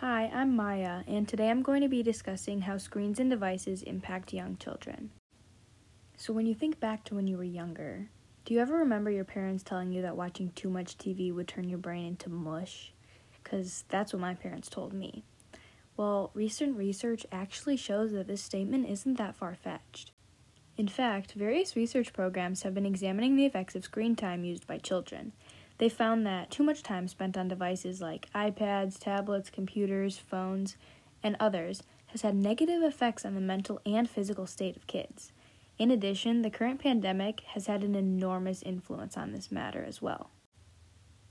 Hi, I'm Maya, and today I'm going to be discussing how screens and devices impact young children. So, when you think back to when you were younger, do you ever remember your parents telling you that watching too much TV would turn your brain into mush? Because that's what my parents told me. Well, recent research actually shows that this statement isn't that far fetched. In fact, various research programs have been examining the effects of screen time used by children. They found that too much time spent on devices like iPads, tablets, computers, phones, and others has had negative effects on the mental and physical state of kids. In addition, the current pandemic has had an enormous influence on this matter as well.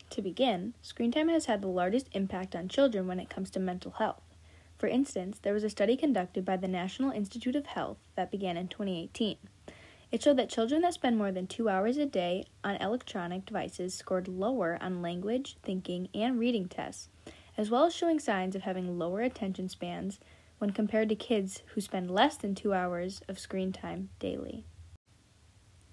To begin, screen time has had the largest impact on children when it comes to mental health. For instance, there was a study conducted by the National Institute of Health that began in 2018. It showed that children that spend more than two hours a day on electronic devices scored lower on language, thinking, and reading tests, as well as showing signs of having lower attention spans when compared to kids who spend less than two hours of screen time daily.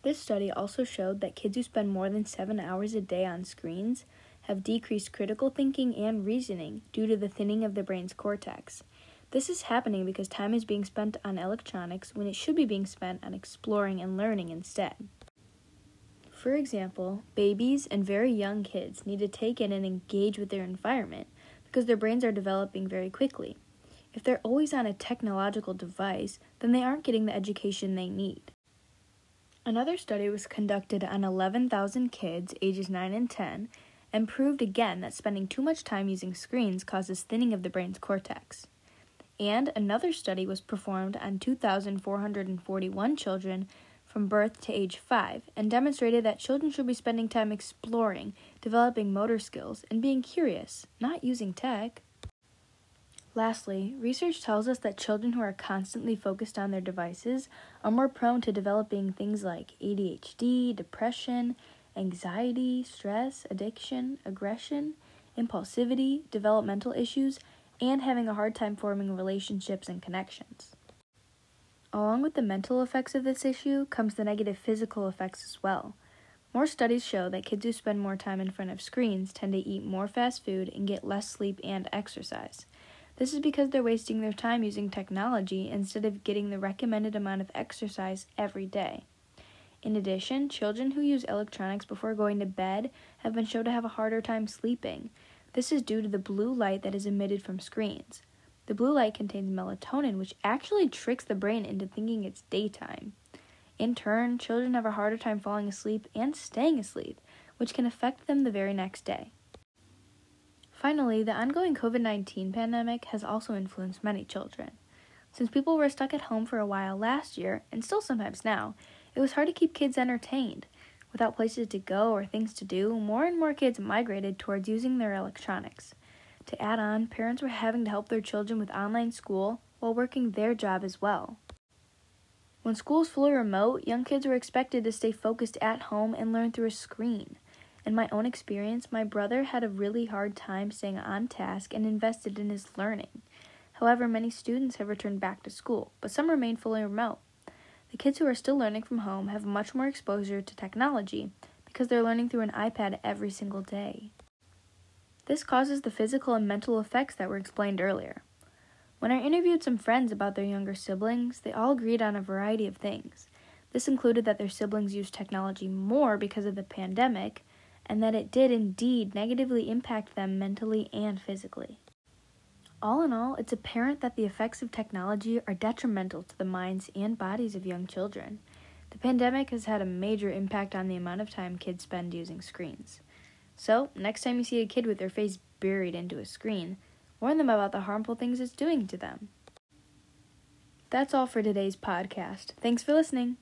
This study also showed that kids who spend more than seven hours a day on screens have decreased critical thinking and reasoning due to the thinning of the brain's cortex this is happening because time is being spent on electronics when it should be being spent on exploring and learning instead. For example, babies and very young kids need to take in and engage with their environment because their brains are developing very quickly. If they're always on a technological device, then they aren't getting the education they need. Another study was conducted on 11,000 kids ages 9 and 10 and proved again that spending too much time using screens causes thinning of the brain's cortex and another study was performed on 2,441 children from birth to age 5 and demonstrated that children should be spending time exploring, developing motor skills, and being curious, not using tech. Lastly, research tells us that children who are constantly focused on their devices are more prone to developing things like ADHD, depression, anxiety, stress, addiction, aggression, impulsivity, developmental issues, and having a hard time forming relationships and connections. Along with the mental effects of this issue comes the negative physical effects as well. More studies show that kids who spend more time in front of screens tend to eat more fast food and get less sleep and exercise. This is because they're wasting their time using technology instead of getting the recommended amount of exercise every day. In addition, children who use electronics before going to bed have been shown to have a harder time sleeping. This is due to the blue light that is emitted from screens. The blue light contains melatonin, which actually tricks the brain into thinking it's daytime. In turn, children have a harder time falling asleep and staying asleep, which can affect them the very next day. Finally, the ongoing COVID 19 pandemic has also influenced many children. Since people were stuck at home for a while last year, and still sometimes now, it was hard to keep kids entertained. Without places to go or things to do, more and more kids migrated towards using their electronics. To add on, parents were having to help their children with online school while working their job as well. When school's fully remote, young kids were expected to stay focused at home and learn through a screen. In my own experience, my brother had a really hard time staying on task and invested in his learning. However, many students have returned back to school, but some remain fully remote. The kids who are still learning from home have much more exposure to technology because they're learning through an iPad every single day. This causes the physical and mental effects that were explained earlier. When I interviewed some friends about their younger siblings, they all agreed on a variety of things. This included that their siblings used technology more because of the pandemic, and that it did indeed negatively impact them mentally and physically. All in all, it's apparent that the effects of technology are detrimental to the minds and bodies of young children. The pandemic has had a major impact on the amount of time kids spend using screens. So, next time you see a kid with their face buried into a screen, warn them about the harmful things it's doing to them. That's all for today's podcast. Thanks for listening.